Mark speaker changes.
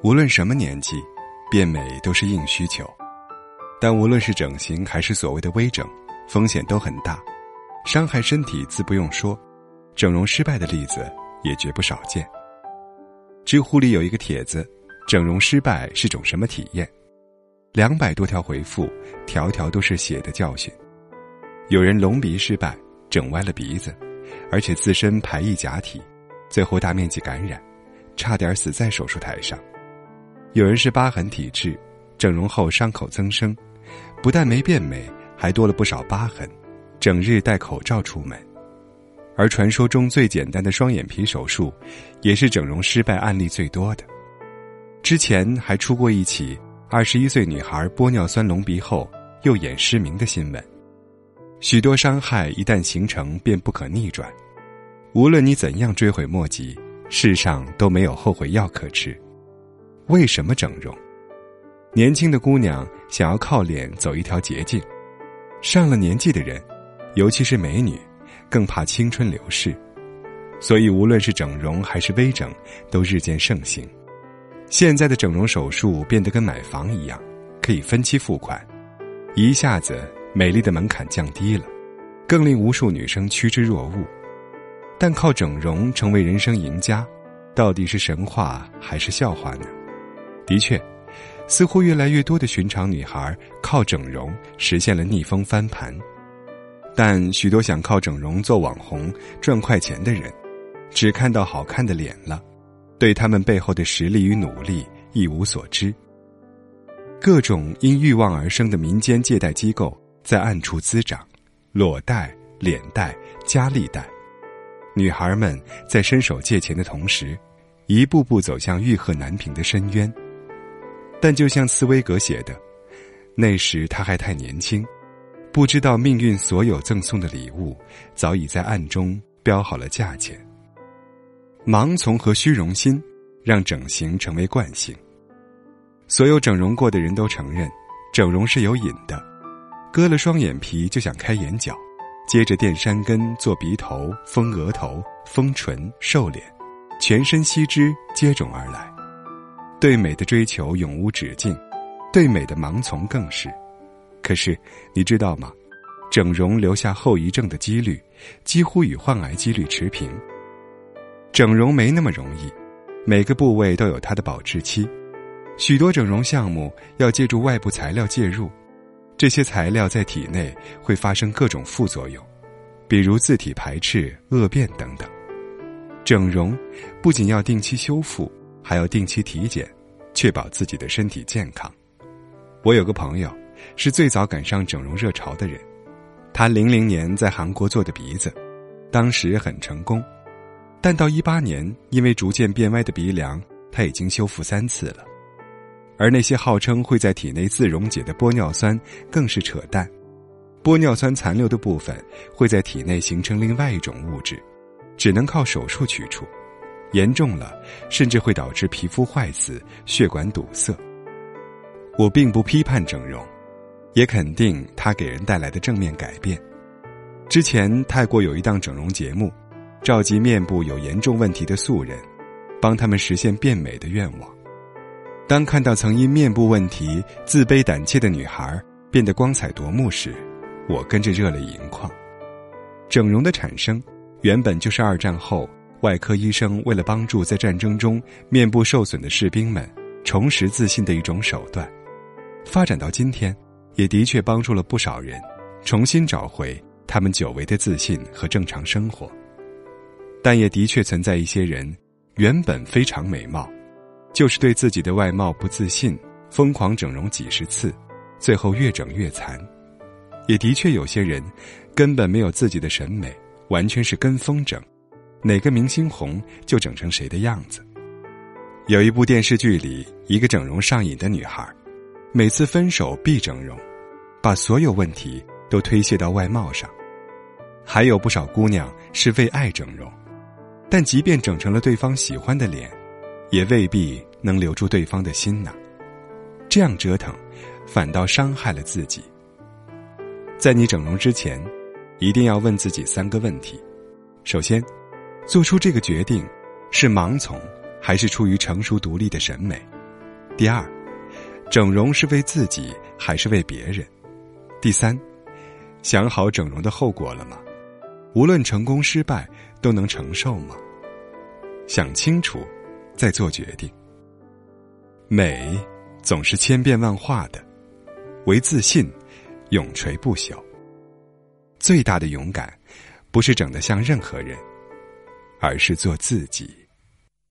Speaker 1: 无论什么年纪，变美都是硬需求。但无论是整形还是所谓的微整，风险都很大，伤害身体自不用说，整容失败的例子也绝不少见。知乎里有一个帖子：“整容失败是种什么体验？”两百多条回复，条条都是血的教训。有人隆鼻失败，整歪了鼻子，而且自身排异假体，最后大面积感染，差点死在手术台上。有人是疤痕体质，整容后伤口增生，不但没变美，还多了不少疤痕，整日戴口罩出门。而传说中最简单的双眼皮手术，也是整容失败案例最多的。之前还出过一起二十一岁女孩玻尿酸隆鼻后右眼失明的新闻。许多伤害一旦形成，便不可逆转，无论你怎样追悔莫及，世上都没有后悔药可吃。为什么整容？年轻的姑娘想要靠脸走一条捷径，上了年纪的人，尤其是美女，更怕青春流逝，所以无论是整容还是微整，都日渐盛行。现在的整容手术变得跟买房一样，可以分期付款，一下子美丽的门槛降低了，更令无数女生趋之若鹜。但靠整容成为人生赢家，到底是神话还是笑话呢？的确，似乎越来越多的寻常女孩靠整容实现了逆风翻盘，但许多想靠整容做网红赚快钱的人，只看到好看的脸了，对他们背后的实力与努力一无所知。各种因欲望而生的民间借贷机构在暗处滋长，裸贷、脸贷、加利贷，女孩们在伸手借钱的同时，一步步走向欲壑难平的深渊。但就像茨威格写的，那时他还太年轻，不知道命运所有赠送的礼物早已在暗中标好了价钱。盲从和虚荣心，让整形成为惯性。所有整容过的人都承认，整容是有瘾的，割了双眼皮就想开眼角，接着垫山根、做鼻头、丰额头、丰唇、瘦脸，全身吸脂接踵而来。对美的追求永无止境，对美的盲从更是。可是，你知道吗？整容留下后遗症的几率，几乎与患癌几率持平。整容没那么容易，每个部位都有它的保质期。许多整容项目要借助外部材料介入，这些材料在体内会发生各种副作用，比如自体排斥、恶变等等。整容不仅要定期修复。还要定期体检，确保自己的身体健康。我有个朋友，是最早赶上整容热潮的人。他零零年在韩国做的鼻子，当时很成功。但到一八年，因为逐渐变歪的鼻梁，他已经修复三次了。而那些号称会在体内自溶解的玻尿酸，更是扯淡。玻尿酸残留的部分会在体内形成另外一种物质，只能靠手术取出。严重了，甚至会导致皮肤坏死、血管堵塞。我并不批判整容，也肯定它给人带来的正面改变。之前泰国有一档整容节目，召集面部有严重问题的素人，帮他们实现变美的愿望。当看到曾因面部问题自卑胆怯的女孩变得光彩夺目时，我跟着热泪盈眶。整容的产生，原本就是二战后。外科医生为了帮助在战争中面部受损的士兵们重拾自信的一种手段，发展到今天，也的确帮助了不少人重新找回他们久违的自信和正常生活。但也的确存在一些人，原本非常美貌，就是对自己的外貌不自信，疯狂整容几十次，最后越整越残。也的确有些人，根本没有自己的审美，完全是跟风整。哪个明星红就整成谁的样子。有一部电视剧里，一个整容上瘾的女孩，每次分手必整容，把所有问题都推卸到外貌上。还有不少姑娘是为爱整容，但即便整成了对方喜欢的脸，也未必能留住对方的心呢。这样折腾，反倒伤害了自己。在你整容之前，一定要问自己三个问题：首先。做出这个决定，是盲从，还是出于成熟独立的审美？第二，整容是为自己还是为别人？第三，想好整容的后果了吗？无论成功失败，都能承受吗？想清楚，再做决定。美总是千变万化的，唯自信永垂不朽。最大的勇敢，不是整得像任何人，而是做自己。